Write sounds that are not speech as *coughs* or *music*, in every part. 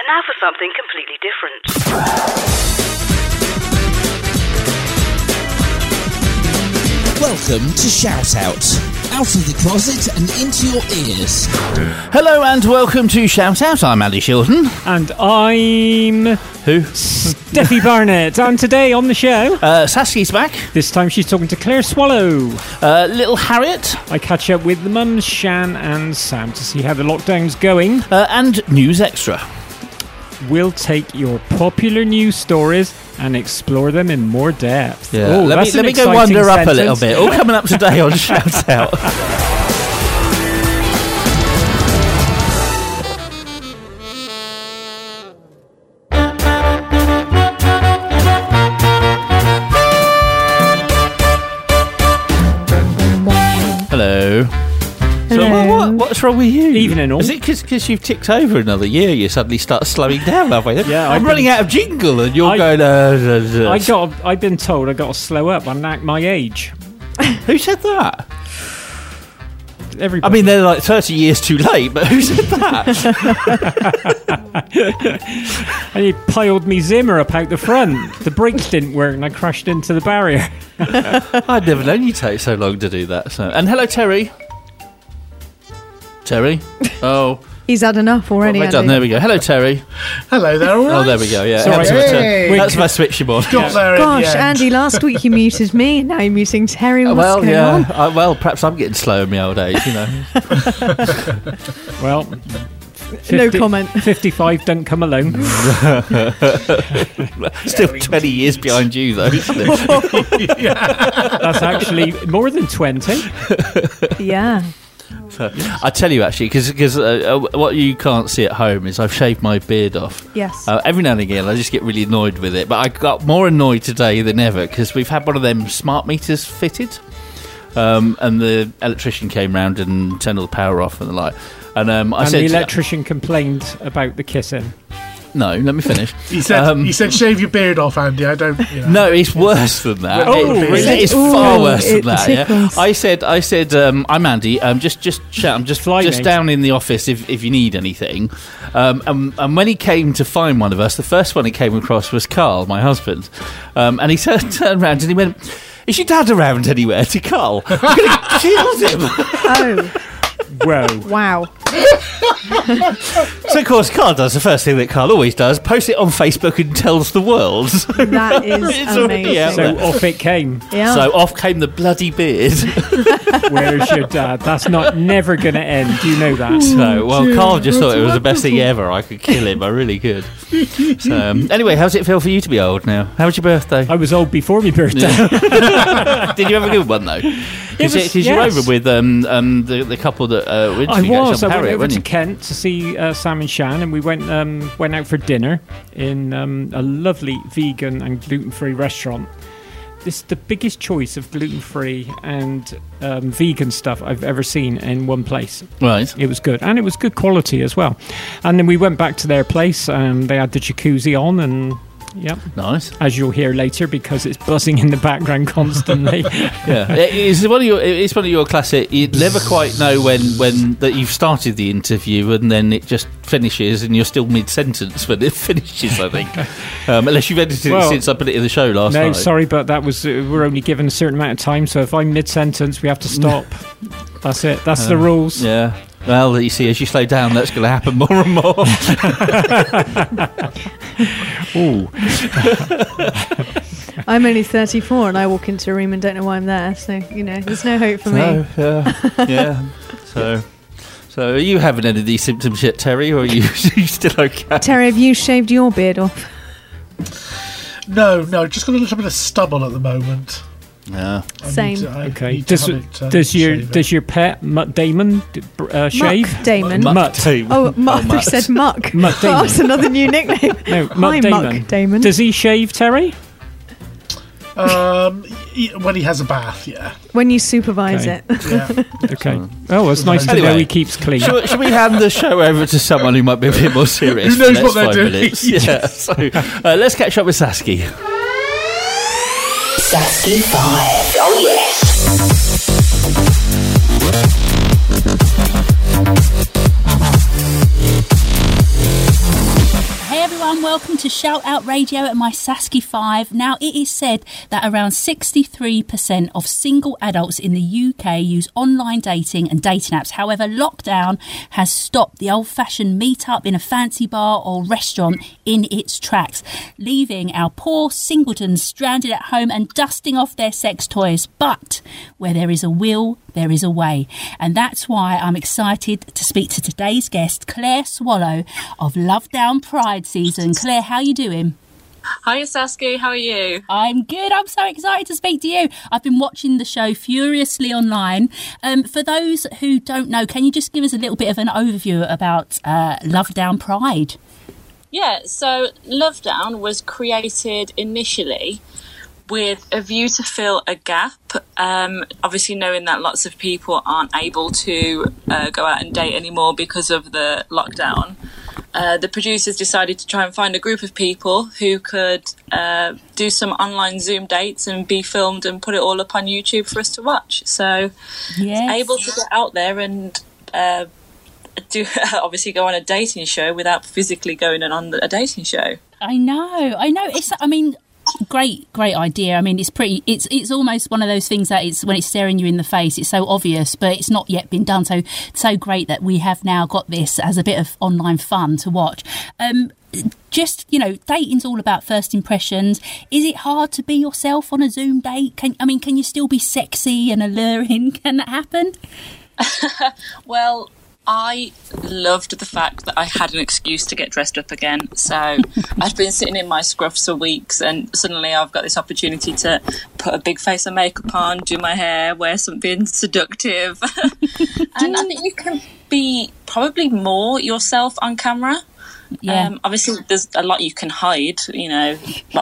And now for something completely different. Welcome to Shout Out. Out of the closet and into your ears. Hello and welcome to Shout Out. I'm Andy Shilton. And I'm Who? Steffi Barnett. And today on the show, Uh, Saski's back. this time she's talking to Claire Swallow. Uh, little Harriet. I catch up with the mums, Shan and Sam, to see how the lockdown's going. Uh, and News Extra. We'll take your popular news stories and explore them in more depth. Yeah. Oh, let me, let me go wander up a little bit. All coming up today on *laughs* Shout Out. What's wrong with you? Evening all. Is it because you've ticked over another year? You suddenly start slowing down halfway. *laughs* Yeah, I'm I've running been- out of jingle, and you're I- going. Uh, uh, uh. I got. I've been told I got to slow up I'm at my age. *laughs* Who said that? I Everybody. mean, they're like 30 years too late, but who said that? *laughs* and he piled me Zimmer up out the front. The brakes didn't work, and I crashed into the barrier. I'd never known you take so long to do that. So, and hello, Terry. Terry. *laughs* Oh, He's had enough already. have I done? There we go. Hello, Terry. Hello there, all oh, right? Oh, there we go. Yeah, Sorry. that's, my turn. Hey. that's my switch you on. Got there Gosh. Andy, last week you muted me, now you're muting Terry. Uh, What's Well, going yeah. on? I, well, perhaps I'm getting slow in my old age, you know. *laughs* Well, No comment. 55 don't come alone. *laughs* Still 20 years behind you, though, isn't? That's actually more than 20. Yeah. I tell you, actually, because uh, uh, what you can't see at home is I've shaved my beard off. Yes. Uh, every now and again, I just get really annoyed with it. But I got more annoyed today than ever because we've had one of them smart meters fitted, um, and the electrician came round and turned all the power off and the light. And um, I and said, the electrician complained about the kissing. "No, let me finish." *laughs* He said, Um, he said, shave your beard off, Andy. I don't. You know. No, it's worse than that. Oh, It- really? It's Ooh, far worse it than that. Yeah? I said, I said, um, I'm Andy. Um, just, just shout. I'm just, Fly just me. down in the office if, if you need anything. Um, and, and when he came to find one of us, the first one he came across was Carl, my husband. Um, and he *laughs* turned, turned around and he went. Is your dad around anywhere? *laughs* To Carl, I'm going to kill him. Oh, Whoa. wow. so of course, Carl does the first thing that Carl always does: post it on Facebook and tells the world. *laughs* That is It's already out amazing. So off it came. Yeah. So off came the bloody beard. *laughs* Where's your dad? That's not never going to end. You know that. So, well, Carl just thought it was the best thing *laughs* ever. I could kill him. I really could. So, um, anyway, how's it feel for you to be old now? How was your birthday? I was old before my birthday. Did you have a good one though? Because was- you're yes. over with um, um, the, the couple that uh, I was. I on went over to you? Kent to see uh, Sam and Shan, and we went um, went out for dinner in um, a lovely vegan and gluten free restaurant. This is the biggest choice of gluten free and um, vegan stuff I've ever seen in one place. Right. It was good, and it was good quality as well. And then we went back to their place, and they had the jacuzzi on, and yep, Nice. as you'll hear later, because it's buzzing in the background constantly. *laughs* Yeah. It- It's one of your. It's one of your classic. You never quite know when when that you've started the interview and then it just finishes and you're still mid sentence when it *laughs* finishes. I think, *laughs* um, unless you've edited Well, it since I put it in the show last no, night. No, sorry, but that was uh, we're only given a certain amount of time. So if I'm mid sentence, we have to stop. That's it. That's the um, rules. Yeah. Well, you see, as you slow down, that's going to happen more and more. *laughs* *laughs* Ooh, *laughs* I'm only 34, and I walk into a room and don't know why I'm there. So you know, there's no hope for me. Yeah, yeah. So, so are you having any of these symptoms yet, Terry, or are you, are you still okay? Terry, have you shaved your beard off? No, no, just got a little bit of stubble at the moment. Yeah. Same. to- okay. Does, it, uh, does your shaved. does your pet Mutt Damon d- uh, shave? Muck Damon. Mutt. Mutt. Oh, Muck. Mutt. Said Muck. Mutt Oh, Damon. that's another new nickname. *laughs* No, Hi, Mutt Damon. Muck Damon. Does he shave Terry? Um, when he has a bath, yeah. when you supervise Okay. it. yeah. *laughs* Okay. Oh, it's nice to know he keeps clean. Should, shall we hand the show over to someone who might be a bit more serious? *laughs* Who knows for the next what they're doing? minutes? Yeah. So uh, let's catch up with Saski. Saski 5. Oh, yes. Everyone, welcome to Shout Out Radio at my Saski 5. Now, it is said that around 63% of single adults in the UK use online dating and dating apps. However, lockdown has stopped the old fashioned meet up in a fancy bar or restaurant in its tracks, leaving our poor singletons stranded at home and dusting off their sex toys. But where there is a will, there is a way. And that's why I'm excited to speak to today's guest, Claire Swallow of Love Down Pride. Claire, how you doing? Hi, Saskia. How are you? I'm good. I'm so excited to speak to you. I've been watching the show furiously online. Um, for those who don't know, can you just give us a little bit of an overview about uh, Love Down Pride? Yeah, so Love Down was created initially with a view to fill a gap. Um, obviously, knowing that lots of people aren't able to uh, go out and date anymore because of the lockdown, uh, the producers decided to try and find a group of people who could uh, do some online Zoom dates and be filmed and put it all up on YouTube for us to watch. So, Yes. able to get out there and uh, do *laughs* obviously go on a dating show without physically going on a dating show. I know, I know. It's, I mean, great, great idea. I mean, it's pretty. It's it's almost one of those things that it's when it's staring you in the face. It's so obvious, but it's not yet been done. So so great that we have now got this as a bit of online fun to watch. Um, just you know, dating's all about first impressions. Is it hard to be yourself on a Zoom date? Can I mean, can you still be sexy and alluring? *laughs* Can that happen? *laughs* Well, I loved the fact that I had an excuse to get dressed up again. So *laughs* I'd been sitting in my scruffs for weeks, and suddenly I've got this opportunity to put a big face of makeup on, do my hair, wear something seductive. *laughs* and I think you can be probably more yourself on camera. Yeah. Um, obviously, there's a lot you can hide, you know,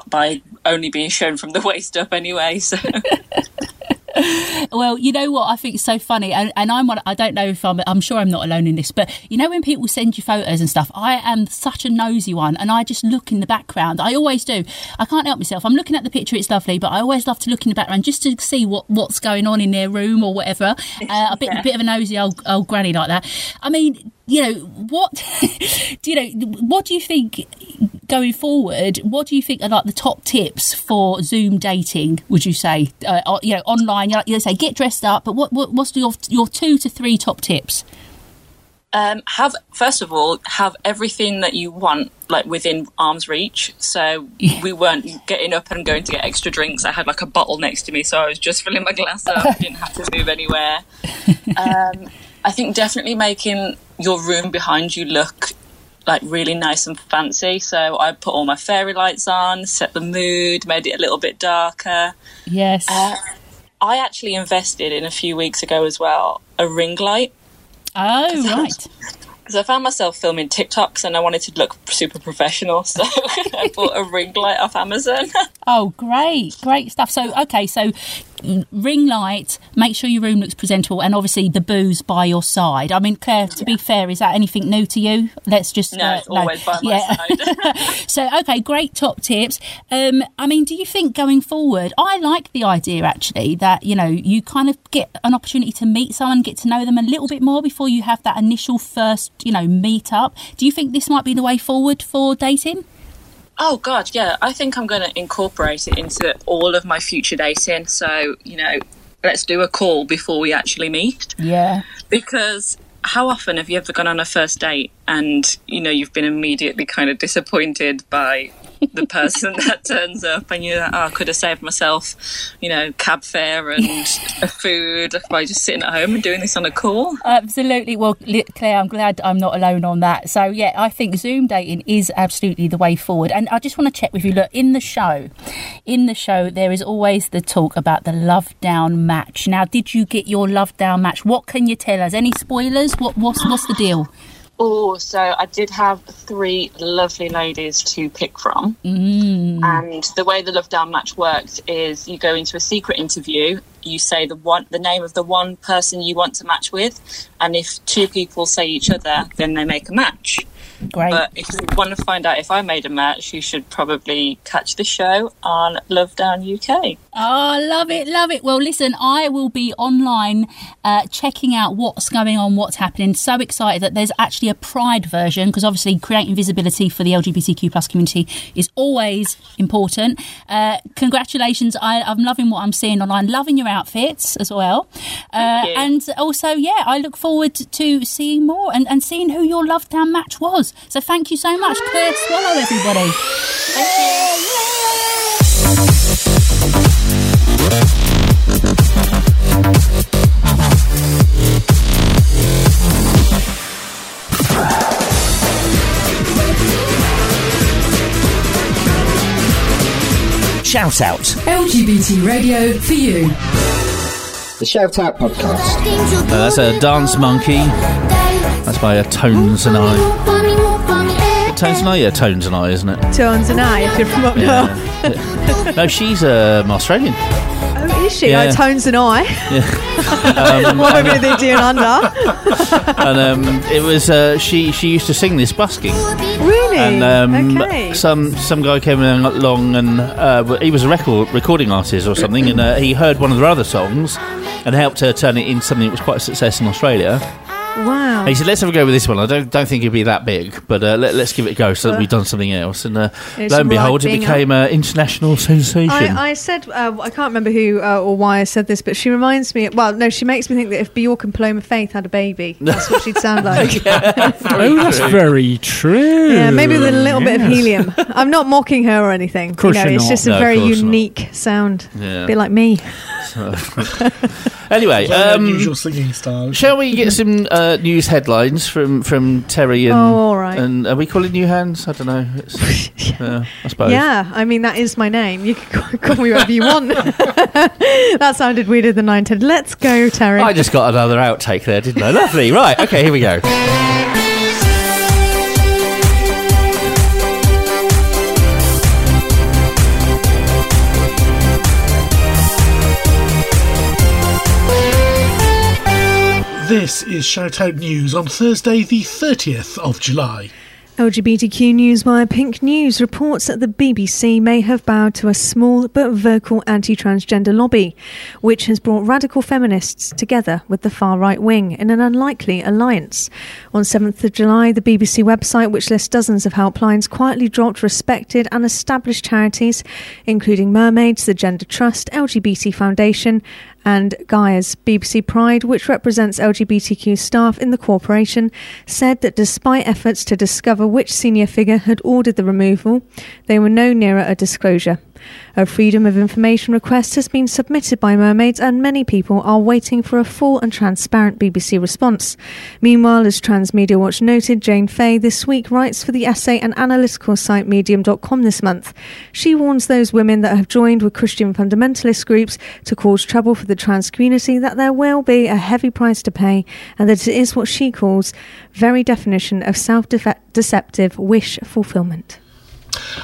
by only being shown from the waist up anyway. So *laughs* Well, you know what I think is so funny, and, and I'm one. I don't know if I'm. I'm sure I'm not alone in this, but you know when people send you photos and stuff, I am such a nosy one, and I just look in the background. I always do. I can't help myself. I'm looking at the picture; it's lovely, but I always love to look in the background just to see what what's going on in their room or whatever. Uh, a bit, a *laughs* bit of a nosy old old granny like that. I mean, you know what? *laughs* do you know what do you think going forward? What do you think are like the top tips for Zoom dating? Would you say, uh, or, you know, online? You know, say get dressed up, but what, what what's your your two to three top tips? um, have first of all have everything that you want like within arm's reach. So we weren't getting up and going to get extra drinks. I had like a bottle next to me, so I was just filling my glass up. *laughs* didn't have to move anywhere. Um, I think definitely making your room behind you look like really nice and fancy. So I put all my fairy lights on, set the mood, made it a little bit darker. Yes. Uh, I actually invested in a few weeks ago as well a ring light oh right. *laughs* because I found myself filming TikToks and I wanted to look super professional, so *laughs* I bought a ring light off Amazon. *laughs* Oh, great, great stuff. So, okay, so ring light, make sure your room looks presentable, and obviously the booze by your side. I mean, Claire, to be fair, is that anything new to you? Let's just No, uh, it's always by my side. *laughs* so, okay, great top tips. Um, I mean, do you think going forward, I like the idea actually that you know you kind of get an opportunity to meet someone, get to know them a little bit more before you have that initial first, you know, meet up. Do you think this might be the way forward for dating? Oh god, yeah. I think I'm going to incorporate it into all of my future dating. So you know, let's do a call before we actually meet. Yeah. Because how often have you ever gone on a first date and you know you've been immediately kind of disappointed by the person *laughs* that turns up and you're like, oh, I could have saved myself, you know, cab fare and *laughs* food by just sitting at home and doing this on a call. Absolutely. Well, Claire, I'm glad I'm not alone on that. So, yeah, I think Zoom dating is absolutely the way forward. And I just want to check with you. Look, in the show, in the show, there is always the talk about the love down match. Now, did you get your love down match? What can you tell us? Any spoilers? What what's what's the deal? Oh, so I did have three lovely ladies to pick from. Mm. And the way the Love Down match works is you go into a secret interview, you say the one the name of the one person you want to match with, and if two people say each other, then they make a match. Great. But if you want to find out if I made a match, you should probably catch the show on Love Down UK. Oh, love it, love it. Well, listen, I will be online uh, checking out what's going on, what's happening. So excited that there's actually a Pride version because obviously creating visibility for the LGBTQ plus community is always important. Uh, congratulations! I, I'm loving what I'm seeing online. Loving your outfits as well, uh, and also, yeah, I look forward to seeing more and, and seeing who your love down match was. So thank you so much, Claire Swallow, everybody. Shout out. LGBT radio for you. The Shout Out Podcast. Uh, that's a Dance Monkey. That's by uh, Tones and I. Tones and I? Yeah, Tones and I, isn't it? Tones and I, if you're from up north. *laughs* No, she's um, Australian. She? Yeah. Tones and I. *laughs* Um, what are they doing under? *laughs* and um, it was uh, she. She used to sing this busking, Really? and um, okay. some some guy came along and uh, he was a record recording artist or something, and uh, he heard one of their other songs and helped her turn it into something that was quite a success in Australia. Wow. And he said, "Let's have a go with this one. I don't don't think it'd be that big, but uh, let, us give it a go so that we've done something else." And uh, lo and behold, it became an international sensation. I, I said uh, I can't remember who uh, or why I said this, but she reminds me. Well, no, she makes me think that if Bjork and Paloma Faith had a baby, that's what she'd sound *laughs* like. *laughs* Oh, that's very true. Yeah, maybe with a little bit of helium. I'm not mocking her or anything. course you know, you're it's not. just a No, of very course not. unique sound. Yeah. A bit like me. *laughs* anyway, um, unusual singing style. shall we get some uh, news headlines from, from Terry and Oh, all right. and are we calling you hands? I don't know. It's, *laughs* uh, I suppose. Yeah, I mean that is my name. You can call, call me whatever you want. *laughs* that sounded weirder than I intended. Let's go, Terry. I just got another outtake there, didn't I? Lovely. Right. Okay. Here we go. This is Shoutout News on Thursday, the 30th of July. LGBTQ news Newswire Pink News reports that the BBC may have bowed to a small but vocal anti transgender lobby, which has brought radical feminists together with the far right wing in an unlikely alliance. On 7th of July, the BBC website, which lists dozens of helplines, quietly dropped respected and established charities, including Mermaids, the Gender Trust, LGBT Foundation, and GIRES BBC Pride, which represents LGBTQ staff in the corporation, said that despite efforts to discover which senior figure had ordered the removal, they were no nearer a disclosure. A Freedom of Information request has been submitted by Mermaids, and many people are waiting for a full and transparent BBC response. Meanwhile, as Transmedia Watch noted, Jane Fae this week writes for the essay and analytical site Medium.com this month. She warns those women that have joined with Christian fundamentalist groups to cause trouble for the trans community that there will be a heavy price to pay, and that it is what she calls very definition of self deceptive wish fulfillment.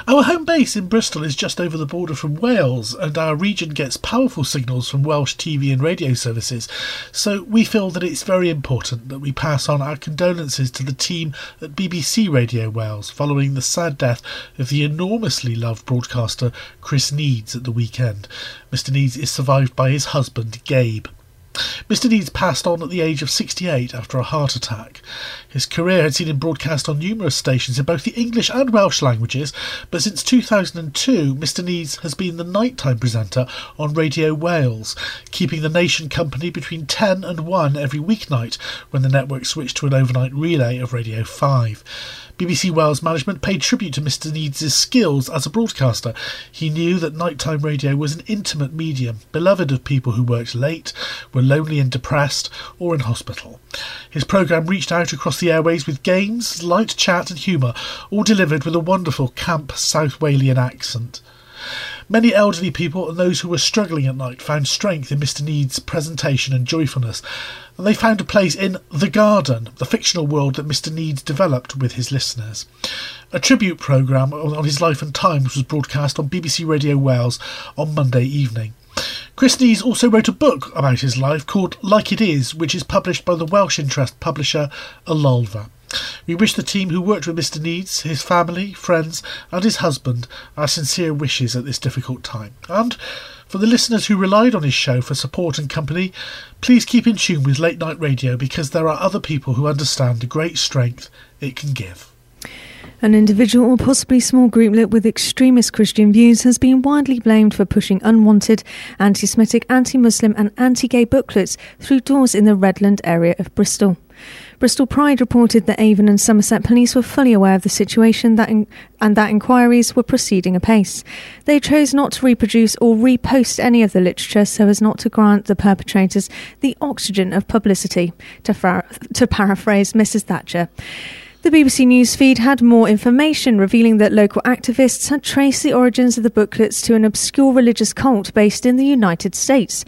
Our home base in Bristol is just over the border from Wales, and our region gets powerful signals from Welsh TV and radio services. So we feel that it's very important that we pass on our condolences to the team at BBC Radio Wales following the sad death of the enormously loved broadcaster Chris Needs at the weekend. Mr. Needs is survived by his husband, Gabe. Mr. Needs passed on at the age of 68 after a heart attack. His career had seen him broadcast on numerous stations in both the English and Welsh languages, but since 2002, Mr. Needs has been the nighttime presenter on Radio Wales, keeping the nation company between 10 and 1 every weeknight when the network switched to an overnight relay of Radio 5. BBC Wales management paid tribute to Mr. Needs' skills as a broadcaster. He knew that nighttime radio was an intimate medium, beloved of people who worked late, were lonely and depressed, or in hospital. His programme reached out across the airways with games, light chat, and humour, all delivered with a wonderful camp South Walian accent. Many elderly people and those who were struggling at night found strength in Mr. Needs' presentation and joyfulness, and they found a place in The Garden, the fictional world that Mr. Need developed with his listeners. A tribute programme on his life and times was broadcast on BBC Radio Wales on Monday evening. Chris Needs also wrote a book about his life called Like It Is, which is published by the Welsh interest publisher Y Lolfa. We wish the team who worked with Mr. Needs, his family, friends, and his husband our sincere wishes at this difficult time. And For the listeners who relied on his show for support and company, please keep in tune with late night radio because there are other people who understand the great strength it can give. An individual or possibly small grouplet with extremist Christian views has been widely blamed for pushing unwanted, anti Semitic, anti Muslim, and anti gay booklets through doors in the Redland area of Bristol. Bristol Pride reported that Avon and Somerset police were fully aware of the situation that in- and that inquiries were proceeding apace. They chose not to reproduce or repost any of the literature so as not to grant the perpetrators the oxygen of publicity, to, fra- to paraphrase Mrs. Thatcher. The BBC News feed had more information revealing that local activists had traced the origins of the booklets to an obscure religious cult based in the United States.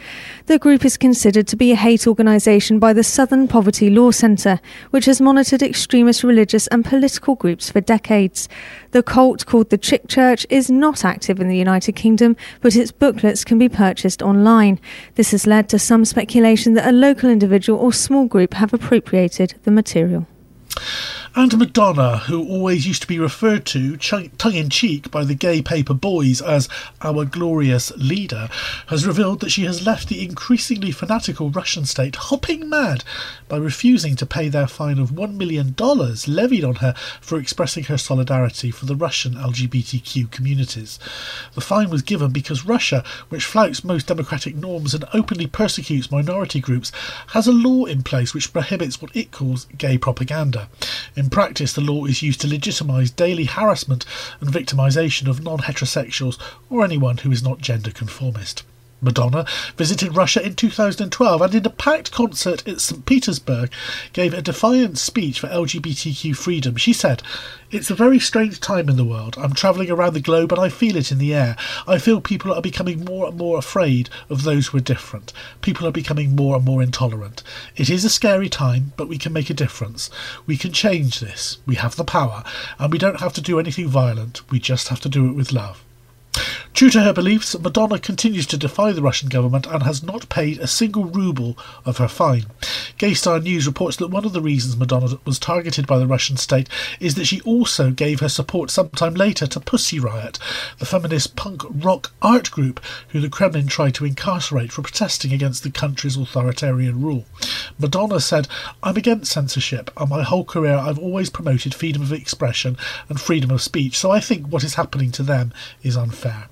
The group is considered to be a hate organisation by the Southern Poverty Law Centre, which has monitored extremist religious and political groups for decades. The cult, called the Chick Church, is not active in the United Kingdom, but its booklets can be purchased online. This has led to some speculation that a local individual or small group have appropriated the material. And Madonna, who always used to be referred to tongue in cheek by the gay paper boys as our glorious leader, has revealed that she has left the increasingly fanatical Russian state hopping mad by refusing to pay their fine of $1 million levied on her for expressing her solidarity for the Russian LGBTQ communities. The fine was given because Russia, which flouts most democratic norms and openly persecutes minority groups, has a law in place which prohibits what it calls gay propaganda. In practice, the law is used to legitimise daily harassment and victimisation of non heterosexuals or anyone who is not gender conformist. Madonna visited Russia in 2012 and, in a packed concert at St. Petersburg, gave a defiant speech for LGBTQ freedom. She said, It's a very strange time in the world. I'm travelling around the globe and I feel it in the air. I feel people are becoming more and more afraid of those who are different. People are becoming more and more intolerant. It is a scary time, but we can make a difference. We can change this. We have the power, and we don't have to do anything violent. We just have to do it with love. True to her beliefs, Madonna continues to defy the Russian government and has not paid a single ruble of her fine. Gaystar News reports that one of the reasons Madonna was targeted by the Russian state is that she also gave her support sometime later to Pussy Riot, the feminist punk rock art group who the Kremlin tried to incarcerate for protesting against the country's authoritarian rule. Madonna said, I'm against censorship, and my whole career I've always promoted freedom of expression and freedom of speech, so I think what is happening to them is unfair.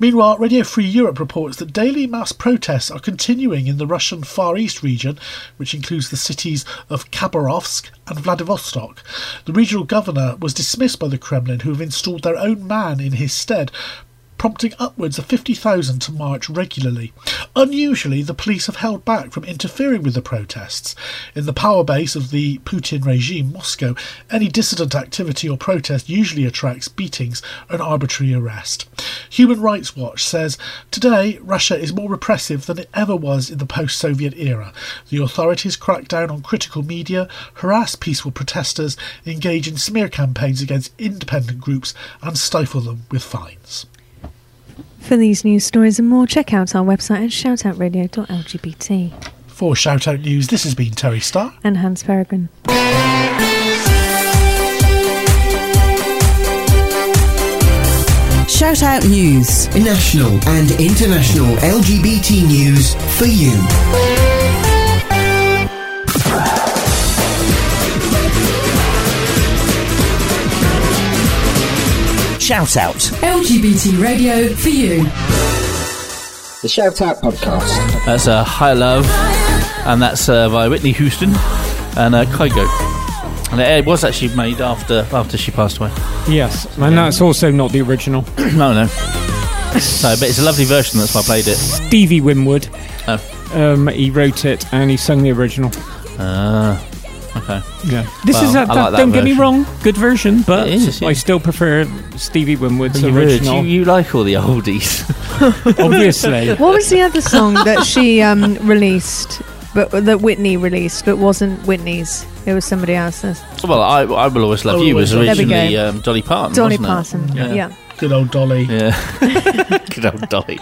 Meanwhile, Radio Free Europe reports that daily mass protests are continuing in the Russian Far East region, which includes the cities of Khabarovsk and Vladivostok. The regional governor was dismissed by the Kremlin, who have installed their own man in his stead, prompting upwards of 50,000 to march regularly. Unusually, the police have held back from interfering with the protests. In the power base of the Putin regime, Moscow, any dissident activity or protest usually attracts beatings and arbitrary arrest. Human Rights Watch says today Russia is more repressive than it ever was in the post Soviet era. The authorities crack down on critical media, harass peaceful protesters, engage in smear campaigns against independent groups, and stifle them with fines. For these news stories and more, check out our website at shoutoutradio.lgbt. For Shoutout News, this has been Terry Starr. And Hans Peregrine. Shout Out News. National and international LGBT news for you. Shout Out. LGBT radio for you. The Shout Out Podcast. That's uh, High Love, and that's uh, by Whitney Houston and uh, Kygo. And it was actually made after after she passed away. Yes, and that's also not the original. *clears throat* no, no. So, but it's a lovely version. That's why I played it. Stevie Winwood. Oh. Um, he wrote it and he sung the original. Ah. Okay. Yeah. This Well, is a, I like that don't get me version. wrong, good version, but It is, yeah. I still prefer Stevie Winwood's You, would. original. you, you like all the oldies. *laughs* Obviously. What was the other song that she um, released, but that Whitney released, but wasn't Whitney's? It was somebody else's. well, I, I will always love you was there we go. originally um, Dolly Parton. Dolly wasn't it? Parton. Yeah. Yeah. Good old Dolly. Yeah. *laughs* Good old Dolly.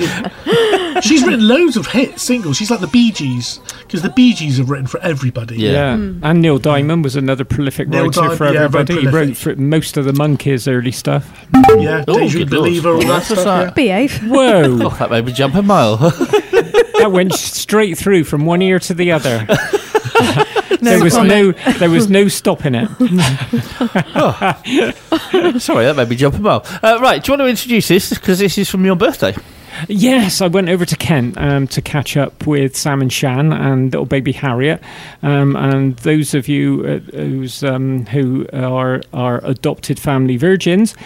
She's written loads of hit singles. She's like the Bee Gees, because the Bee Gees have written for everybody. Yeah. Yeah, hmm. and Neil Diamond was another prolific Neil writer Diamond, for yeah, everybody. he wrote for most of the Monkees' early stuff. Yeah, Oh, Daydream good lord. Believer, all that stuff. that? Behave. *laughs* Whoa! Oh, that made me jump a mile. *laughs* that went straight through from one ear to the other. No *laughs* there was comment. no, there was no stopping it. Sorry, that made me jump a mile. Uh, right, do you want to introduce this? Because this is from your birthday. Yes, I went over to Kent um, to catch up with Sam and Shan and little baby Harriet. Um, and those of you uh, who's, um, who are are adopted family virgins,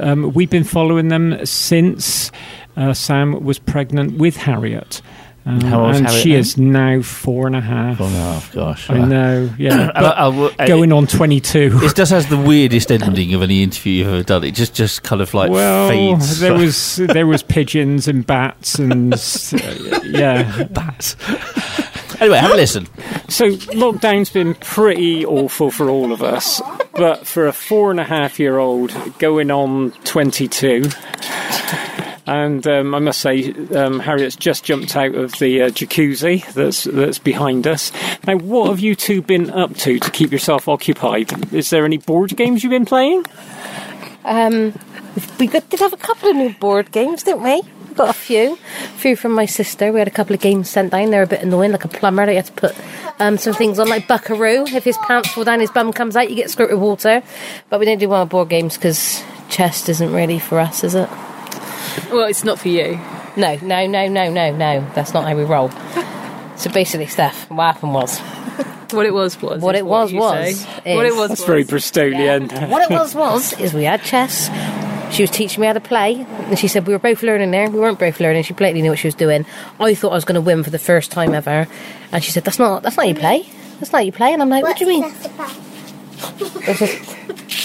um, we've been following them since uh, Sam was pregnant with Harriet. Um, How and she is now four and a half. Oh, gosh. I know, yeah. I- I I- going on 22. It just has the weirdest ending of any interview you've ever done. It just, just kind of like well, fades. there was there was pigeons and bats and uh, yeah, bats. Anyway, have a listen. So lockdown's been pretty awful for all of us, but for a four and a half year old going on twenty two. And um, I must say, um, Harriet's just jumped out of the uh, jacuzzi that's that's behind us. Now, what have you two been up to to keep yourself occupied? Is there any board games you've been playing? Um, we did have a couple of new board games, didn't we? We got a few. A few from my sister. We had a couple of games sent down. They're a bit annoying, like a plumber. They had to put um, some things on, like Buckaroo. If his pants fall down, his bum comes out, you get squirted with water. But we don't do well board games because chest isn't really for us, is it? Well, it's not for you. No, no, no, no, no, no. That's not how we roll. So basically, Steph, what happened was. What it was was. What it was you was. say. What it was That's was. very Bristolian. what it was was is we had chess. She was teaching me how to play, and she said we were both learning there. We weren't both learning. She blatantly knew what she was doing. I thought I was going to win for the first time ever, and she said, "That's not. That's not how you play. That's not how you play." And I'm like, "What do you mean?" *laughs*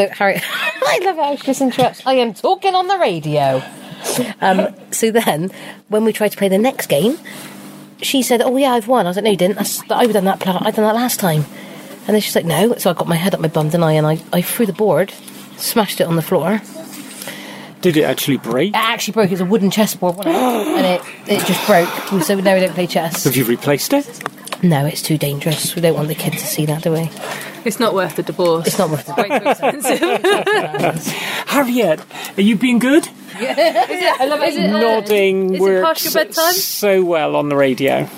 So Harry, *laughs* I love how she just interrupts. I am talking on the radio. Um, so then, when we tried to play the next game, she said, "Oh yeah, I've won." I was like, "No, you didn't. That's, I've done that. I've done that last time." And then she's like, "No." So I got my head up my bum, didn't I? And I, I threw the board, smashed it on the floor. Did it actually break? It actually broke. It was a wooden chessboard, wasn't *gasps* and it it just broke. So now we don't play chess. Have you replaced it? No, it's too dangerous. We don't want the kids to see that, do we? It's not worth the divorce. It's not worth the Way too expensive. *laughs* Harriet, are you being good? I love Is it, uh, Nodding is it works past your bedtime? so well on the radio.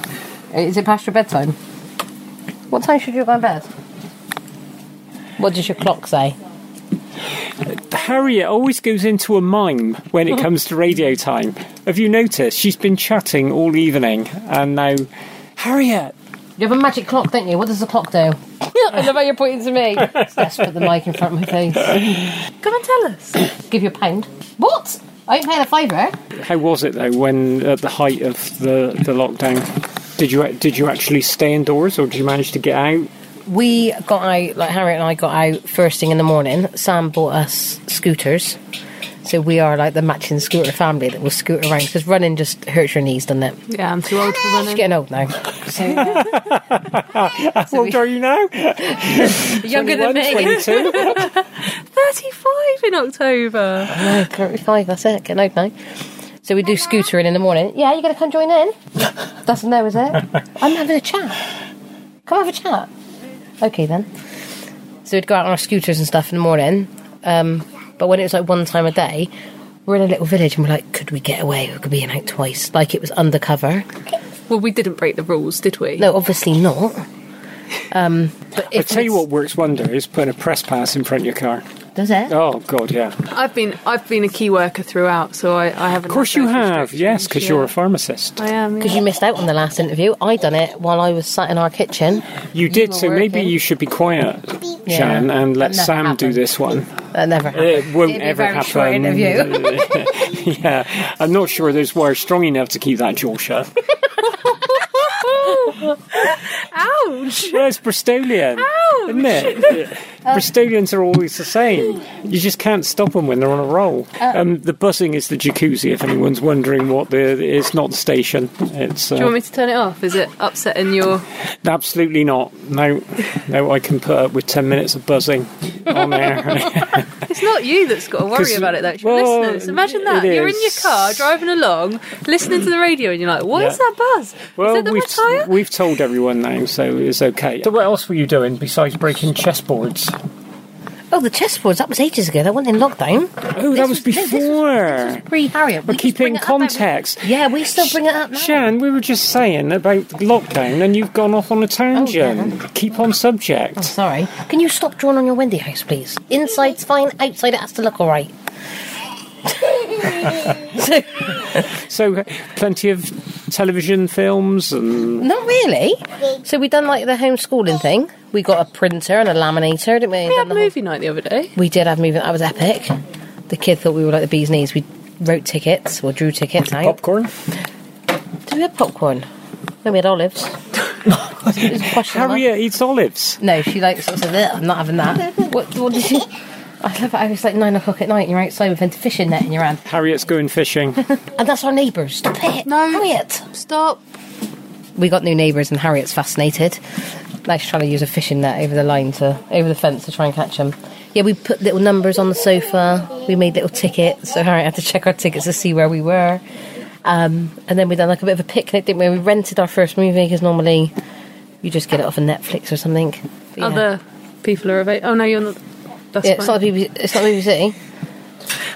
Is it past your bedtime? What time should you go to bed? What does your clock say? Harriet always goes into a mime when it *laughs* comes to radio time. Have you noticed? She's been chatting all evening, and now, Harriet, You have a magic clock, don't you? What does the clock do? *laughs* I love how you're pointing to me. Let's put the mic in front of my face. *laughs* Come and tell us. *coughs* Give you a pound. What? I ain't paying a fiver. how was it though when at the height of the, the lockdown? Did you did you actually stay indoors, or did you manage to get out? We got out, like Harriet and I got out first thing in the morning. Sam bought us scooters. So we are like the matching scooter family that will scoot around because running just hurts your knees, doesn't it? Yeah, I'm too old for running. She's running. getting old now. So, *laughs* How old are you now? *laughs* younger than me. 22? *laughs* 35 in October. No, 35, that's it. Getting old now. So we do scootering in the morning. Yeah, you're going to come join in? That's a no, is it? I'm having a chat. Come have a chat. Okay, then. So we'd go out on our scooters and stuff in the morning. Um, but when it was like one time a day, we're in a little village and we're like, could we get away? We could be in out twice. Like it was undercover. Well, we didn't break the rules, did we? No, obviously not. Um, but I if tell you what works wonders: is putting a press pass in front of your car. Does it? Oh God, yeah. I've been I've been a key worker throughout, so I, I haven't. Of course you have, yes, because you're a pharmacist. I am. Because yeah. you missed out on the last interview. I done it while I was sat in our kitchen. You did, were so maybe you should be quiet, Yeah. Shan, and let That never Sam do this one. That never happened. It won't It'd be a ever very happen. short interview. *laughs* *laughs* yeah, I'm not sure those wires strong enough to keep that jaw shut. *laughs* Ouch! Well, it's Bristolian, isn't it? Bristolians are always the same. You just can't stop them when they're on a roll. um, the buzzing is the jacuzzi. If anyone's wondering what the, it's not the station. It's Do you want uh, me to turn it off? Is it upsetting your? absolutely not. No, no. I can put up with ten minutes of buzzing on air. *laughs* It's not you that's got to worry about it. Though. Well, listeners. Imagine that you're in your car driving along, listening to the radio, and you're like, "What is Yeah. that buzz? Well, is that we've my we've told everyone now, so it's okay. So what else were you doing besides breaking chessboards? Oh, the chessboards. That was ages ago. That wasn't in lockdown. Oh, that was before. Pre Harriet. But keep it in context. Yeah, we still bring it up now. Shan, we were just saying about lockdown, and you've gone off on a oh, tangent. Keep on subject. Oh, sorry. Can you stop drawing on your windy house, please? Inside's fine, outside it has to look all right. *laughs* So, plenty of television films and. Not really. So we done like the homeschooling thing. We got a printer and a laminator, didn't we? We had movie night the other day. We did have movie. That was epic. The kid thought we were like the bee's knees. We wrote tickets or drew tickets out. Popcorn? Did we have popcorn? No, we had olives. *laughs* It was a. Harriet eats olives. No, she likes sort of said, I'm not having that. What, what did you? I love it. I was like nine o'clock at night and you're outside with a fishing net in your hand. Harriet's going fishing. *laughs* And that's our neighbours. Stop it. No. Harriet. Stop. We got new neighbours and Harriet's fascinated. Now she's trying to use a fishing net over the line to, over the fence to try and catch them. Yeah, we put little numbers on the sofa. We made little tickets. So Harriet had to check our tickets to see where we were. Um, and then we done like a bit of a picnic, didn't we? We rented our first movie because normally you just get it off of Netflix or something. But yeah. Other people are available. Oh no, you're not. That's yeah, it's fine. not BBC. It's not BBC.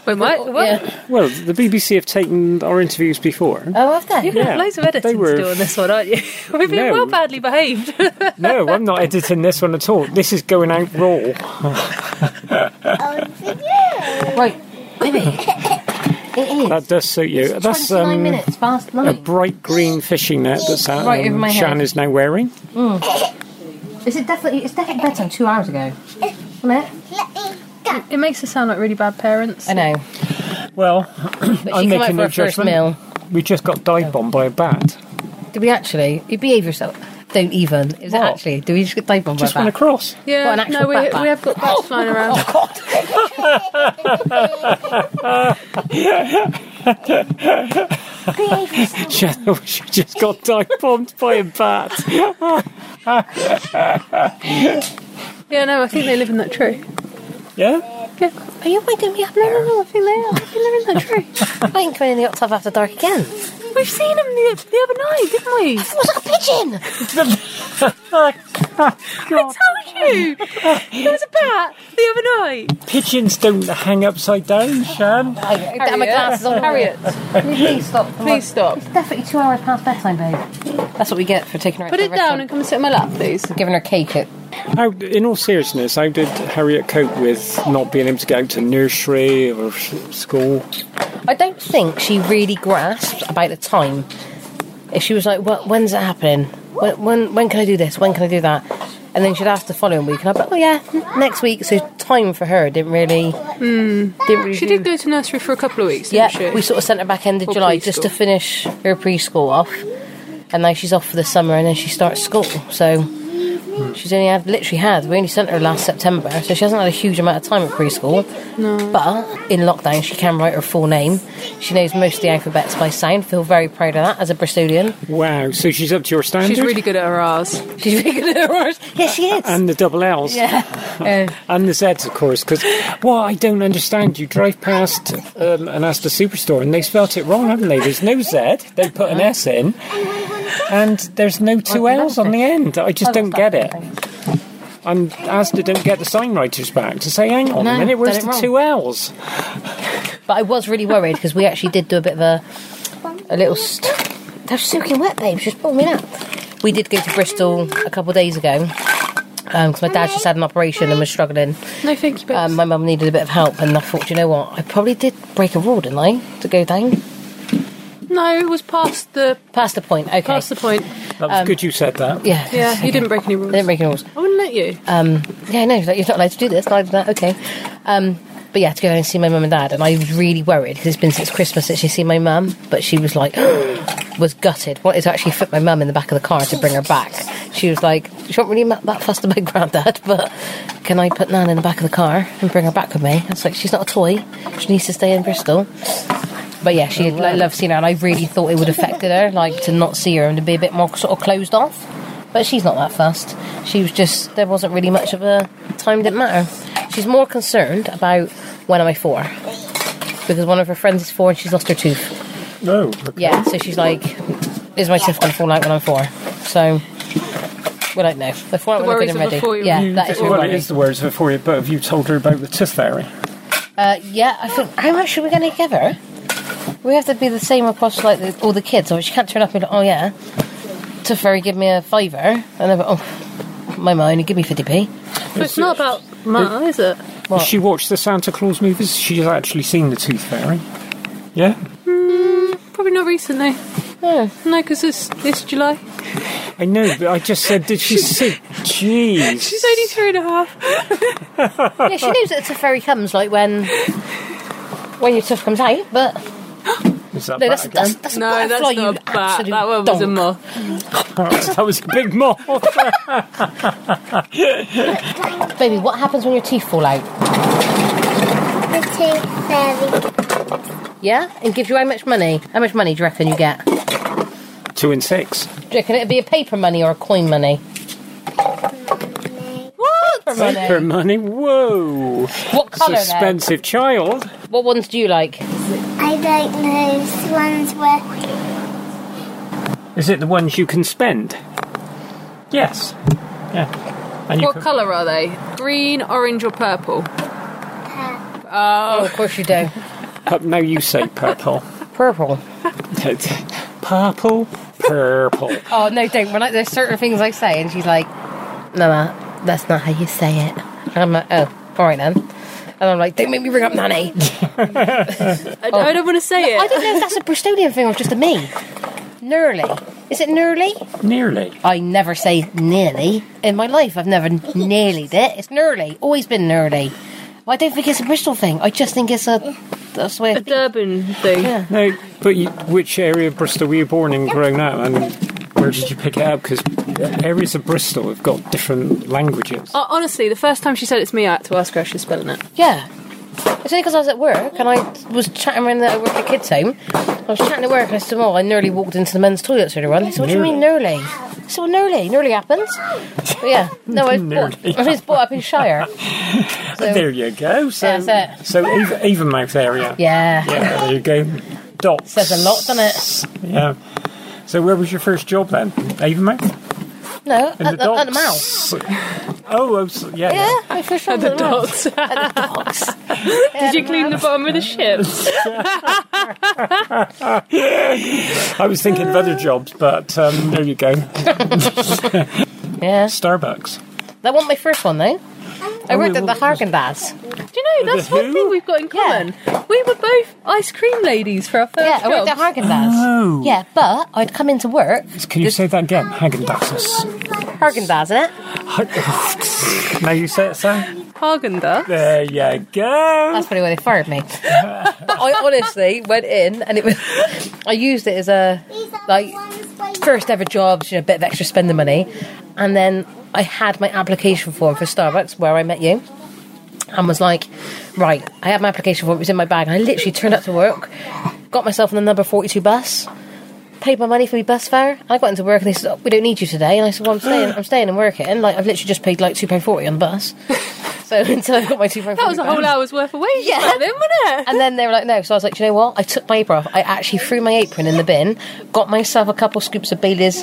Wait, what? what? Yeah. Well, the BBC have taken our interviews before. Oh, have they? You've got Yeah. loads of editing They were- to do on this one, aren't you? *laughs* We've been No. well badly behaved. *laughs* No, I'm not editing this one at all. This is going out raw. *laughs* Right, baby. *coughs* It is. That does suit you. That's 29 um, minutes past a nine. bright green fishing net that uh, Right over my Shan is now wearing. Mm. Is it definitely? It's definitely bedtime two hours ago. Isn't it? it makes us sound like really bad parents. I know. Well, *clears throat* I'm she came out making no her first judgment. We just got dive bombed by a bat. Did we actually? You behave yourself. Don't even. Is it What? actually? Do we just get dive bombed Just by went that? across. What, Yeah, an actual no, we, bat bat? we have got bats flying around. *laughs* Oh, Shan, *laughs* she just got dive bombed by a bat. *laughs* Yeah, no, I think they live in that tree. Yeah? Yeah. Are you waiting me up No, now? no, no, I think they are. I think they're in that tree. *laughs* I ain't coming in the hot tub after dark again. We've seen them the, the other night, didn't we? It Was that a pigeon? *laughs* *laughs* *laughs* I told you! There was a bat the other night. Pigeons don't hang upside down, Shan. Oh, I got my glasses on. Harriet, *laughs* Can you please stop? please stop. It's definitely two hours past bedtime, babe. That's what we get for taking her. Put it down and come and sit on my lap, please. giving her cake. At, How, in all seriousness, how did Harriet cope with not being able to get out to nursery or school? I don't think she really grasped about the time. If she was like, "What? When's it happening? When? When? When can I do this? When can I do that?" And then she'd ask the following week, and I'd be like, "Oh yeah, next week." So time for her didn't really. Hmm. Didn't really. She did go to nursery for a couple of weeks, Yeah, didn't she? we sort of sent her back end of Or July just to finish her preschool off, and now she's off for the summer, and then she starts school. So she's only had literally had we only sent her last September, so she hasn't had a huge amount of time at preschool. No. But in lockdown, she can write her full name. She knows most of the alphabets by sound. Feel very proud of that as a Bristolian. Wow, so she's up to your standard? She's really good at her R's. She's really good at her words. Yes, she is. and the double L's. yeah. *laughs* And the Z's, of course, because what I don't understand, you drive past um, an Asda superstore and they spelt it wrong, haven't they? There's no Z, they put an S in, and there's no two L's on the end. I just don't get it. And Asda don't get the sign writers back to say, hang on No, a minute, where's done the wrong. two L's? But I was really worried because we actually did do a bit of a a little. St- They're soaking wet, babe. Just pull me out. We did go to Bristol a couple of days ago because my dad just had an operation and was struggling. No, thank you, babes. Um, my mum needed a bit of help, and I thought, you know what? I probably did break a rule, didn't I? To go down no, it was past the past the point. Okay. past the point. That was good you said that. yeah. Yeah, you didn't break any rules. I didn't break any rules. I wouldn't let you. Um, yeah, no, like, you're not allowed to do this. Not allowed that. Okay. Um, but yeah, to go and see my mum and dad, and I was really worried because it's been since Christmas since she's seen my mum. But she was like, *gasps* was gutted. Wanted to actually fit my mum in the back of the car to bring her back. She was like, she wasn't really ma- that fussed *laughs* about granddad, but can I put Nan in the back of the car and bring her back with me? It's like she's not a toy. She needs to stay in Bristol. But yeah, she I love seeing her, and I really thought it would have affected her, like to not see her and to be a bit more sort of closed off. But she's not that fussed. She was just there wasn't really much of a time didn't matter. She's more concerned about when am I four because one of her friends is four and she's lost her tooth. No. Yeah, so she's like, is my tooth going to fall out when I'm four? So We don't know. Before The we're looking worries of a ready. four-year-old. Yeah, You- that is well, worry. it is the words before you, but have you told her about the tooth fairy? Uh, yeah, I think. How much are we going to give her? We have to be the same across like the, all the kids, or she can't turn up and be like, oh yeah, to fairy give me a fiver, and then oh, my mind, give me fifty p. But it's not about money, is it? What? Has she watched the Santa Claus movies? She's actually seen the tooth fairy. Yeah? Mm, probably not recently. Oh. No, because it's, it's July. I know, but I just said, did she see? Jeez. She's only three and a half. yeah, she knows that the fairy comes like when when your tooth comes out, but Is that no, that's, that's, that's a No, butterfly, that's not a bat. That one was a moth. *laughs* that was a big moth. *laughs* Baby, what happens when your teeth fall out? The tooth fairy. Yeah, and gives you how much money? How much money do you reckon you get? Two and six. Do you reckon it'd be a paper money or a coin money? What? Paper money. Paper money. Whoa. What colour then? Suspensive child. What ones do you like? I don't know. Those ones where Is it the ones you can spend? Yes. Yeah. And you What can- colour are they? Green, orange, or purple? Purple. Oh, of course you do. *laughs* Uh, no, you say purple. Purple. purple. Purple. Oh no, don't. When I, there's certain things I say, and she's like, "No, no, that's not how you say it." And I'm like, "Oh, all right then." And I'm like, "Don't make me bring up nanny." *laughs* I, I don't want to say it. I don't know if that's a Bristolian thing or just a me. Nearly. Is it nearly? Nearly. I never say nearly in my life. I've never nearly it. It's nearly. Always been nearly. I don't think it's a Bristol thing. I just think it's a. That's the way. I A Durban thing. Yeah. No, but you, which area of Bristol were you born in, grown up, and where did you pick it up? Because areas of Bristol have got different languages. Uh, honestly, the first time she said it to me, I had to ask her how she's spelling it. Yeah. It's only because I was at work and I was chatting around the work at kids' home. I was chatting at work and I said, Oh, I nearly walked into the men's toilets earlier on. They said, What do you mean nearly? I said, Well, nearly. Nearly happens. But yeah. No, I *laughs* was brought, Nearly. I was brought up in Shire. *laughs* So, there you go. So, That's it. so even, Avonmouth area. yeah. Yeah, there you go. Dots. Says a lot, doesn't it? Yeah. So where was your first job then? Avonmouth? No, In at the the, at the docks? mouth. Oh, oh so- yeah. Yeah, my first job The at the mouth. dogs. At the docks. *laughs* Did you clean the bottom of the ship? *laughs* I was thinking of other jobs, but um, there you go. *laughs* Yeah. Starbucks. That wasn't my first one, though. I worked at the what was- Haagen Dazs. Do you know, that's one thing we've got in common. We were both ice cream ladies for our first Yeah, I worked at jobs. Haagen Dazs. Oh. Yeah, but I'd come into work. Can you say that again? Hagen-Dazs. Haagen Dazs, innit? now you say it, Sam. Haagen-Dazs. There you go. That's probably why they fired me. *laughs* I honestly went in and it was. I used it as a like first ever job, you know, a bit of extra spending money, and then I had my application form for Starbucks where I met you, and was like, right, I had my application form. It was in my bag, and I literally turned up to work, got myself on the number forty-two bus. Paid my money for my bus fare. I got into work and they said, oh, "We don't need you today." And I said, "Well, I'm staying. I'm staying and working. Like I've literally just paid like two pound forty on the bus." *laughs* so *laughs* until I got my two pound That was a whole hour's worth of wages Yeah. back then, wasn't it? and then they were like, no. So I was like, "Do you know what? I took my apron off. I actually threw my apron in the bin, got myself a couple scoops of Bailey's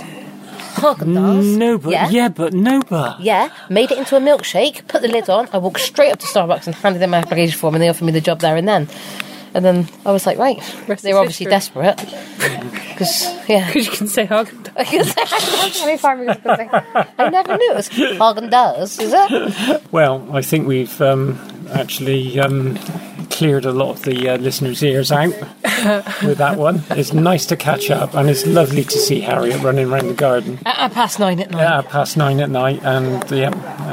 Haagen-Dazs. No, but Yeah. yeah. but no, but Yeah, made it into a milkshake, put the lid on. I walked straight up to Starbucks and handed them my application form, and they offered me the job there and then. And then I was like, right, Rest they is were obviously history. desperate. Because, yeah. *laughs* Because you can say Haagen-Dazs. *laughs* I never knew it was Haagen Dazs, is it? well, I think we've um, actually um, cleared a lot of the uh, listeners' ears out *laughs* with that one. It's nice to catch up, and it's lovely to see Harriet running around the garden. At, at past nine at night. Yeah, past nine at night, and yeah,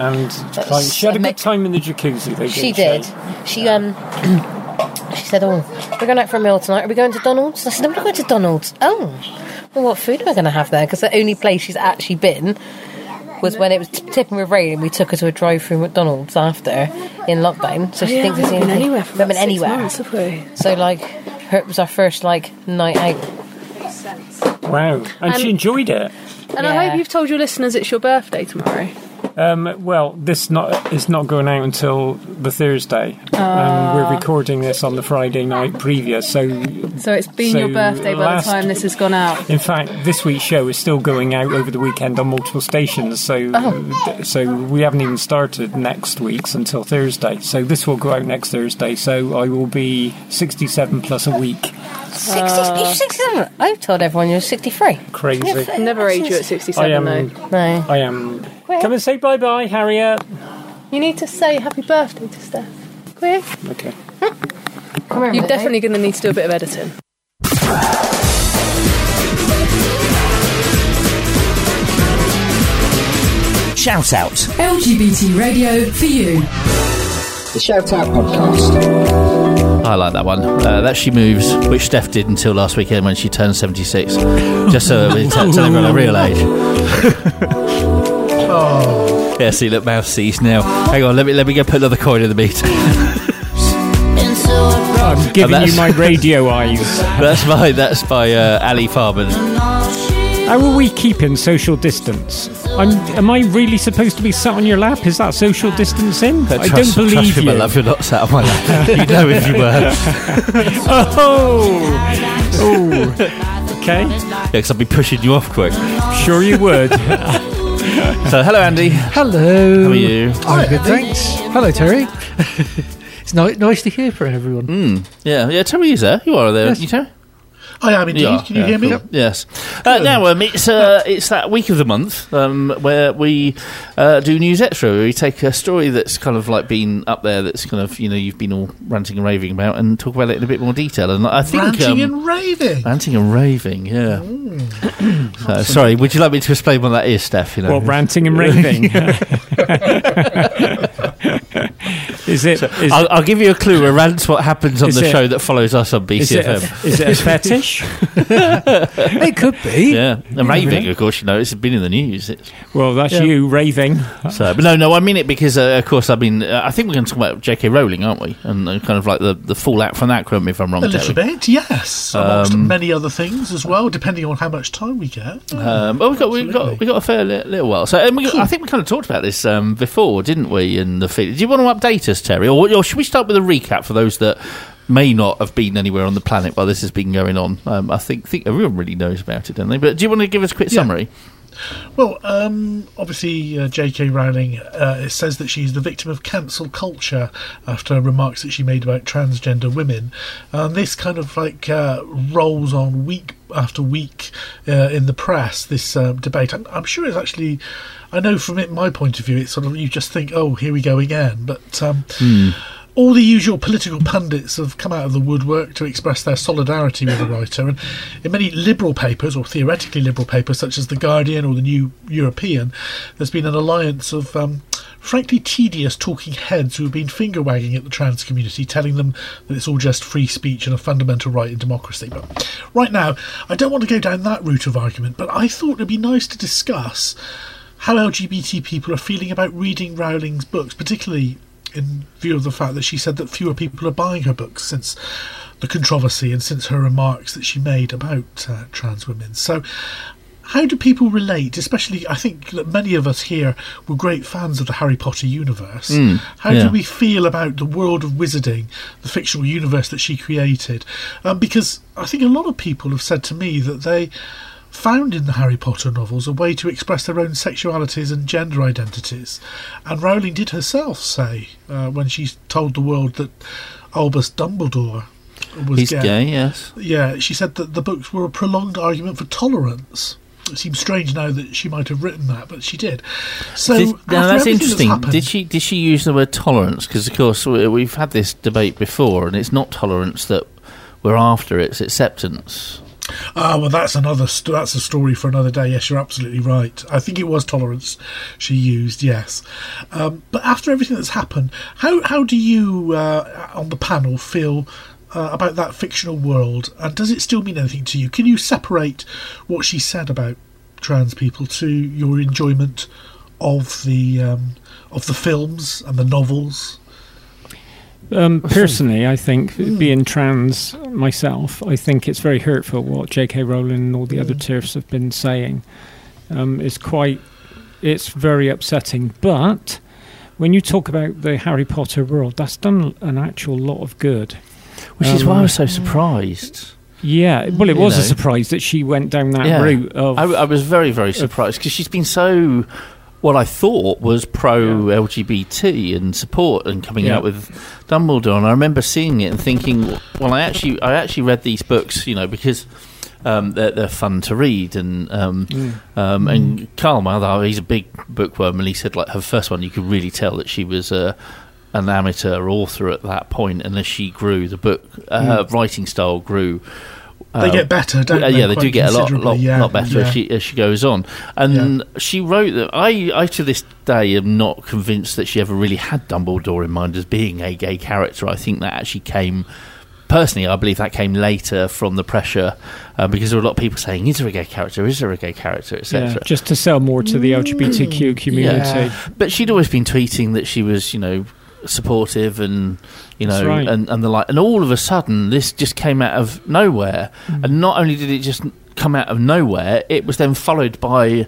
and That's like, she had a good time in the jacuzzi. Though, She didn't did. She um, she said, "Oh, we're going out for a meal tonight. Are we going to Donald's?" I said, "I'm not going to Donald's." Oh, well, what food am I going to have there? Because the only place she's actually been was when it was t- tipping with rain, and we took her to a drive-through McDonald's after in lockdown. So she Yeah, thinks it's we the haven't only been anywhere thing- for we haven't been six anywhere. months, have we? So like, her, it was our first like night out. she? Wow, and, she um, enjoyed it. And I hope you've told your listeners it's your birthday tomorrow. Um, well, this not is not going out until the Thursday. um, Ah. we're recording this on the Friday night previous, so So it's been So your birthday by last- the time this has gone out. in fact, this week's show is still going out over the weekend on multiple stations. So, Oh. so we haven't even started next week's until Thursday. So this will go out next Thursday. So I will be sixty-seven plus a week. 60, you're 67. I told everyone you're 63. Crazy. Never age you at I 67, am. though. No. I am. Come and say bye bye, Harriet. You need to say happy birthday to Steph. Quick. Okay. Come here, You're mate. definitely going to need to do a bit of editing. Shout out. LGBT radio for you. The Shout Out Podcast. I like that one. Uh, that she moves, which Steph did until last weekend when she turned seventy six. Just so we t- tell everyone her real age. *laughs* Oh, Yeah, see, look, mouth sees now. Hang on, let me let me go put another coin in the meat. I'm giving that's- you my *laughs* radio eyes. that's by that's by uh, Ali Farman. How are we keeping social distance? I'm, am I really supposed to be sat on your lap? Is that social distancing? I Trust- don't believe trust me, you. my love, you're not sat on my lap. *laughs* you know if you were. *laughs* oh, oh, okay. Yeah, because I'd be pushing you off quick. Sure, you would. So, hello, Andy. Hello. How are you? I'm good, thanks. Hello, Terry. *laughs* it's ni- nice to hear from everyone. Mm, yeah, yeah. Terry is there. You are there. Yes. You Terry? I am indeed. Yeah, Can you yeah, hear me? cool. Yes. Uh, now, um, it's uh, it's that week of the month um, where we uh, do news extra. Where we take a story that's kind of like been up there, that's kind of you know you've been all ranting and raving about, and talk about it in a bit more detail. And I think Ranting um, and raving. ranting and raving, yeah. so, *coughs* sorry, would you like me to explain what that is, Steph? You know, Well, ranting and raving. *laughs* *laughs* is it? Is, I'll, I'll give you a clue. A rant's what happens on the it- show that follows us on is, it BCFM. a, is it a fetish? *laughs* it could be. Yeah, and raving, of course. You know, it's been in the news. It's, Well, that's Yeah. you raving. So, but no, no, I mean it because, uh, of course, I mean, uh, I think we're going to talk about J.K. Rowling, aren't we? And uh, kind of like the, the fallout from that, correct me if I'm wrong, A little Terry. bit, yes. Amongst Um, many other things as well, depending on how much time we get. Um, well, we got we got we got a fair li- little while. So, and we, I think we kind of talked about this um, before, didn't we? In the feed. Do you want to update us, Terry, or, or should we start with a recap for those that may not have been anywhere on the planet while this has been going on? Um, I think think everyone really knows about it, don't they? But do you want to give us a quick Yeah. summary? Well, um, obviously, uh, J.K. Rowling uh, says that she's the victim of cancel culture after remarks that she made about transgender women. And this kind of like uh, rolls on week after week uh, in the press, this um, debate. I'm, I'm sure it's actually, I know from it, my point of view, it's sort of, you just think, oh, here we go again. But. Um, all the usual political pundits have come out of the woodwork to express their solidarity with the writer. And in many liberal papers, or theoretically liberal papers, such as The Guardian or The New European, there's been an alliance of um, frankly tedious talking heads who have been finger wagging at the trans community, telling them that it's all just free speech and a fundamental right in democracy. But right now, I don't want to go down that route of argument, but I thought it'd be nice to discuss how LGBT people are feeling about reading Rowling's books, particularly in view of the fact that she said that fewer people are buying her books since the controversy and since her remarks that she made about uh, trans women. So, how do people relate? Especially, I think that many of us here were great fans of the Harry Potter universe. Mm, how yeah. do we feel about the world of wizarding, the fictional universe that she created? Um, because I think a lot of people have said to me that they found in the Harry Potter novels a way to express their own sexualities and gender identities. And Rowling did herself say, uh, when she told the world that Albus Dumbledore was He's gay, yes. Yeah, she said that the books were a prolonged argument for tolerance. It seems strange now that she might have written that, but she did. So Did- now that's interesting. happened- did she did she use the word tolerance? Because of course we- we've had this debate before, and it's not tolerance that we're after; it's acceptance. Ah, well, that's another. St- that's a story for another day. Yes, you're absolutely right. I think it was tolerance she used. Yes, um, but after everything that's happened, how how do you uh, on the panel feel uh, about that fictional world, and does it still mean anything to you? Can you separate what she said about trans people to your enjoyment of the um, of the films and the novels? Um, *laughs* personally, I think being trans myself, I think it's very hurtful what J.K. Rowling and all the other TERFs have been saying. Um, it's quite it's very upsetting. But when you talk about the Harry Potter world, that's done an actual lot of good. Which is why I Um, was so surprised. Yeah, well, it was a surprise that she went down that Yeah. route of. I, I was very, very surprised because she's been so. What I thought was pro LGBT and support and coming Yeah. out with Dumbledore, and I remember seeing it and thinking, well, I actually, I actually read these books, you know, because um, they're, they're fun to read, and um, Mm. um, and Carl, my other, he's a big bookworm, and he said like her first one, you could really tell that she was a. An amateur author at that point, and as she grew, the book uh, her Mm. writing style grew. They get better, don't uh, they, Yeah, they do get a lot, lot, yeah, lot better yeah. as she as she goes on. And she wrote that I, I to this day am not convinced that she ever really had Dumbledore in mind as being a gay character. I think that actually came. Personally, I believe that came later from the pressure uh, because there were a lot of people saying, "Is there a gay character? Is there a gay character?" etc. yeah, just to sell more to the LGBTQ community. But she'd always been tweeting that she was, you know, supportive and you know right. and, and the like and all of a sudden this just came out of nowhere Mm. and not only did it just come out of nowhere it was then followed by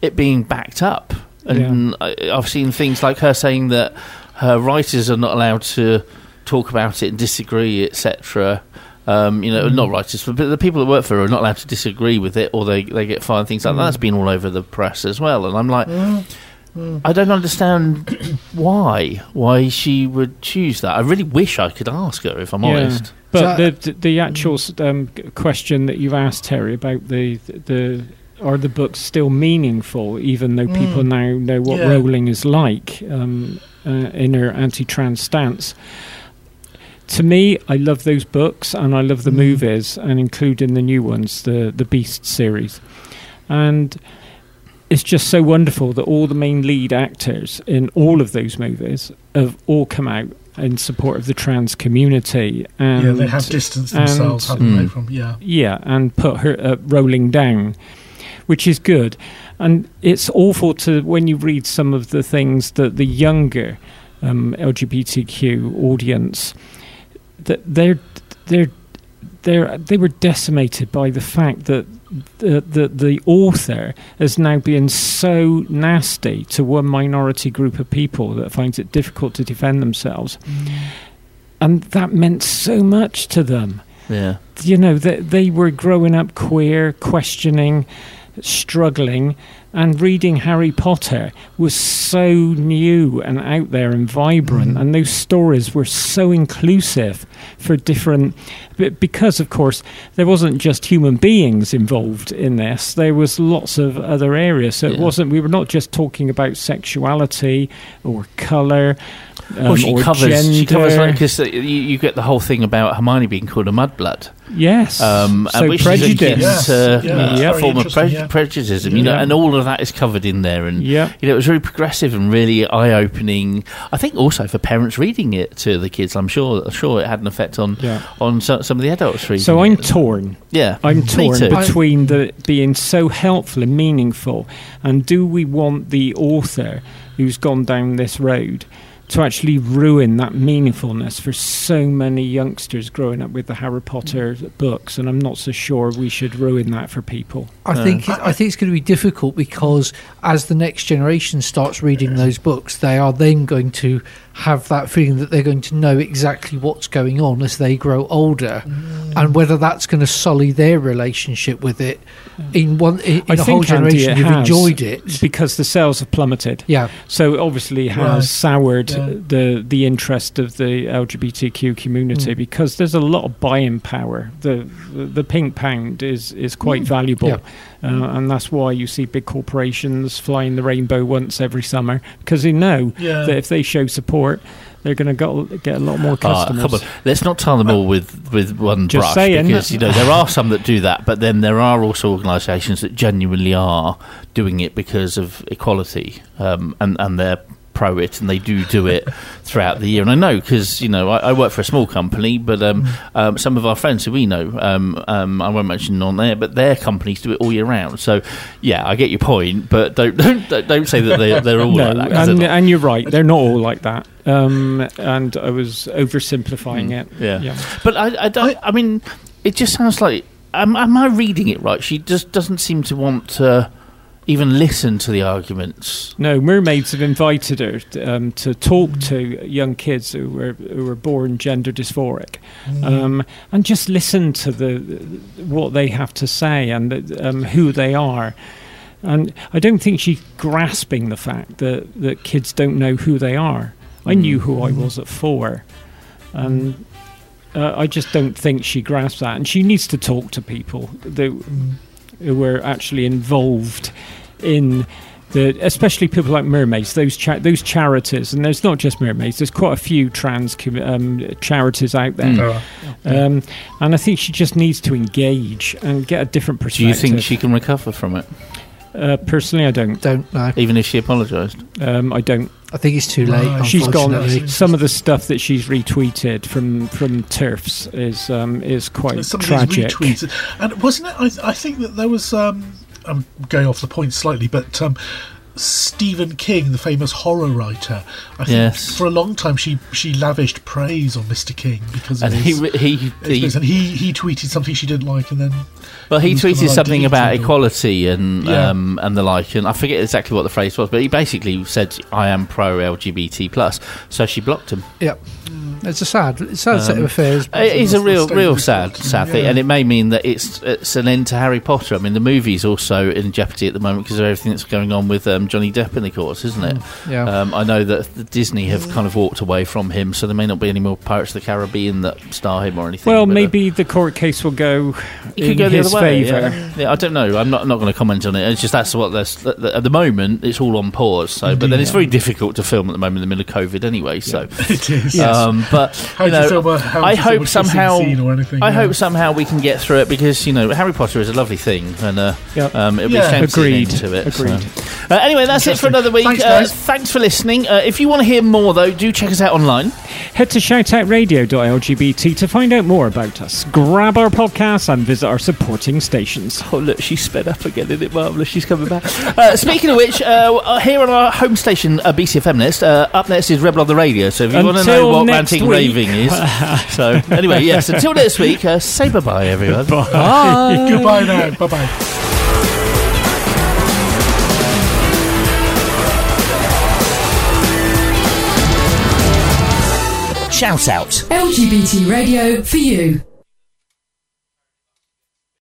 it being backed up and I, I've seen things like her saying that her writers are not allowed to talk about it and disagree etc um, you know, Mm. not writers, but the people that work for her are not allowed to disagree with it, or they, they get fired. Things like that. Mm. That's been all over the press as well. And I'm like, Mm. Mm. I don't understand why why she would choose that. I really wish I could ask her if I'm honest. But the, the the actual um, question that you've asked Terry about the the are the books still meaningful, even though people Mm. now know what Yeah. Rowling is like um, uh, in her anti-trans stance. To me, I love those books and I love the Mm. movies, and including the new ones, the the Beast series, and it's just so wonderful that all the main lead actors in all of those movies have all come out in support of the trans community. And yeah, they have distanced themselves, haven't they? From yeah, yeah, and put her uh, rolling down, which is good. And it's awful to when you read some of the things that the younger um, LGBTQ audience that they're they're they're they were decimated by the fact that the, the the author has now been so nasty to one minority group of people that finds it difficult to defend themselves, mm. and that meant so much to them. Yeah. you know that they were growing up queer questioning struggling and reading harry potter was so new and out there and vibrant mm-hmm. and those stories were so inclusive for different because of course there wasn't just human beings involved in this there was lots of other areas. So it wasn't we were not just talking about sexuality or color um, well, she or covers she covers gender. because you, you get the whole thing about Hermione being called a mudblood. Yes. Um, So and which prejudice. is Yes. uh, Yeah, a form of pre- yeah. prejudice, you know, Yeah. and all of that is covered in there. And Yeah. you know, it was really progressive and really eye-opening. I think also for parents reading it to the kids, I'm sure, sure it had an effect on Yeah. on so, some of the adults reading. It. So I'm it. torn. Yeah, I'm me torn too. between the being so helpful and meaningful, and do we want the author who's gone down this road to actually ruin that meaningfulness for so many youngsters growing up with the Harry Potter books? And I'm not so sure we should ruin that for people. I think I think it's going to be difficult because as the next generation starts reading those books, they are then going to have that feeling that they're going to know exactly what's going on as they grow older, and whether that's going to sully their relationship with it. In one, in, in I a whole think, Andy, generation, you've has, enjoyed it. because the sales have plummeted. Yeah. So it obviously has Right. soured Yeah. the the interest of the LGBTQ community Mm. because there's a lot of buying power. The the, the pink pound is is quite Mm. valuable. Yeah. Uh, and that's why you see big corporations flying the rainbow once every summer because they know Yeah. that if they show support, they're going to get a lot more Ah, customers. come on. Let's not tie them all with, with one Just brush saying. because you know there are some that do that, but then there are also organisations that genuinely are doing it because of equality, um, and and they're pro it and they do do it *laughs* throughout the year. And I know because you know I, I work for a small company, but um, um, some of our friends who we know, um, um, I won't mention on there, but their companies do it all year round. So yeah, I get your point, but don't *laughs* don't don't, say that they they're all no, like that. and, and you're right. They're not all like that. Um, and I was oversimplifying it. Mm. Yeah. But I, I don't. I mean, it just sounds like. Am, am I reading it right? She just doesn't seem to want to even listen to the arguments. No, mermaids have invited her um, to talk to young kids who were who were born gender dysphoric, um, and just listen to the what they have to say and um, who they are. And I don't think she's grasping the fact that, that kids don't know who they are. I knew who I was at four, and uh, I just don't think she grasps that. And she needs to talk to people that, who were actually involved in the, especially people like mermaids, those cha- those charities, and there's not just mermaids. There's quite a few trans com- um, charities out there, Mm. um, and I think she just needs to engage and get a different perspective. Do you think she can recover from it? Uh, personally, I don't. Don't know. Even if she apologised? Um, I don't. I think it's too late. She's gone. Some of the stuff that she's retweeted from from TERFs is um, is quite Some tragic. these retweets, and wasn't it? I, I think that there was. Um, I'm going off the point slightly, but um, Stephen King, the famous horror writer, I think Yes. for a long time she she lavished praise on Mr. King because of And his, he- he- he- and he he tweeted something she didn't like, and then Well, he was kinda tweeted like something about equality and Yeah. um, and the like, and I forget exactly what the phrase was, but he basically said, "I am pro LGBT plus," so she blocked him. Yep. It's a sad, it's a sad set of Um, affairs. It is a real, real of sad, sad thing, Yeah. and it may mean that it's it's an end to Harry Potter. I mean, the movie's also in jeopardy at the moment because of everything that's going on with um, Johnny Depp in the courts, isn't it? Yeah. Um, I know that the Disney have kind of walked away from him, so there may not be any more Pirates of the Caribbean that star him or anything. Well, but, uh, maybe the court case will go it in go the his other way. favour. Yeah. Yeah, I don't know. I'm not not going to comment on it. It's just that's what there's th- th- at the moment. It's all on pause. So, but then it's very difficult to film at the moment in the middle of COVID anyway. So *laughs* it is. Um, but *laughs* you know, film a- I you film a hope somehow. anything, I yeah. hope somehow we can get through it because you know Harry Potter is a lovely thing, and uh, Yep. um, it'll Yeah. be a shame to see an Agreed. to it. so. Agreed. Uh, anyway, that's it for another week. Thanks, uh, thanks for listening. Uh, if you want to hear more, though, do check us out online. Head to shoutoutradio.lgbt to find out more about us. Grab our podcasts and visit our supporting stations. Oh, look, she's sped up again. Isn't it marvellous? She's coming back. uh, speaking of which, uh, here on our home station, uh, BCFM, uh, up next is Rebel on the Radio. So if you want to know what next ranting week. Raving is. *laughs* so, anyway, yes, until next week, uh, say bye bye, everyone. *laughs* Bye. Goodbye now. *laughs* Bye bye. Shout out. LGBT radio for you.